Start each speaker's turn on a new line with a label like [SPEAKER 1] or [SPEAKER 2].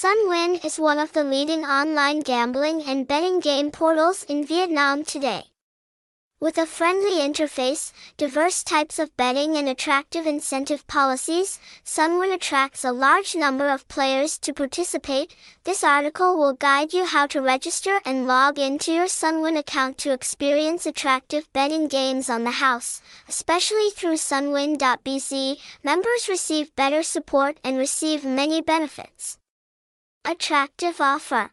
[SPEAKER 1] Sunwin is one of the leading online gambling and betting game portals in Vietnam today. With a friendly interface, diverse types of betting and attractive incentive policies, Sunwin attracts a large number of players to participate. This article will guide you how to register and log into your Sunwin account to experience attractive betting games on the house. Especially through sunwin.bz, members receive better support and receive many benefits. Attractive offer.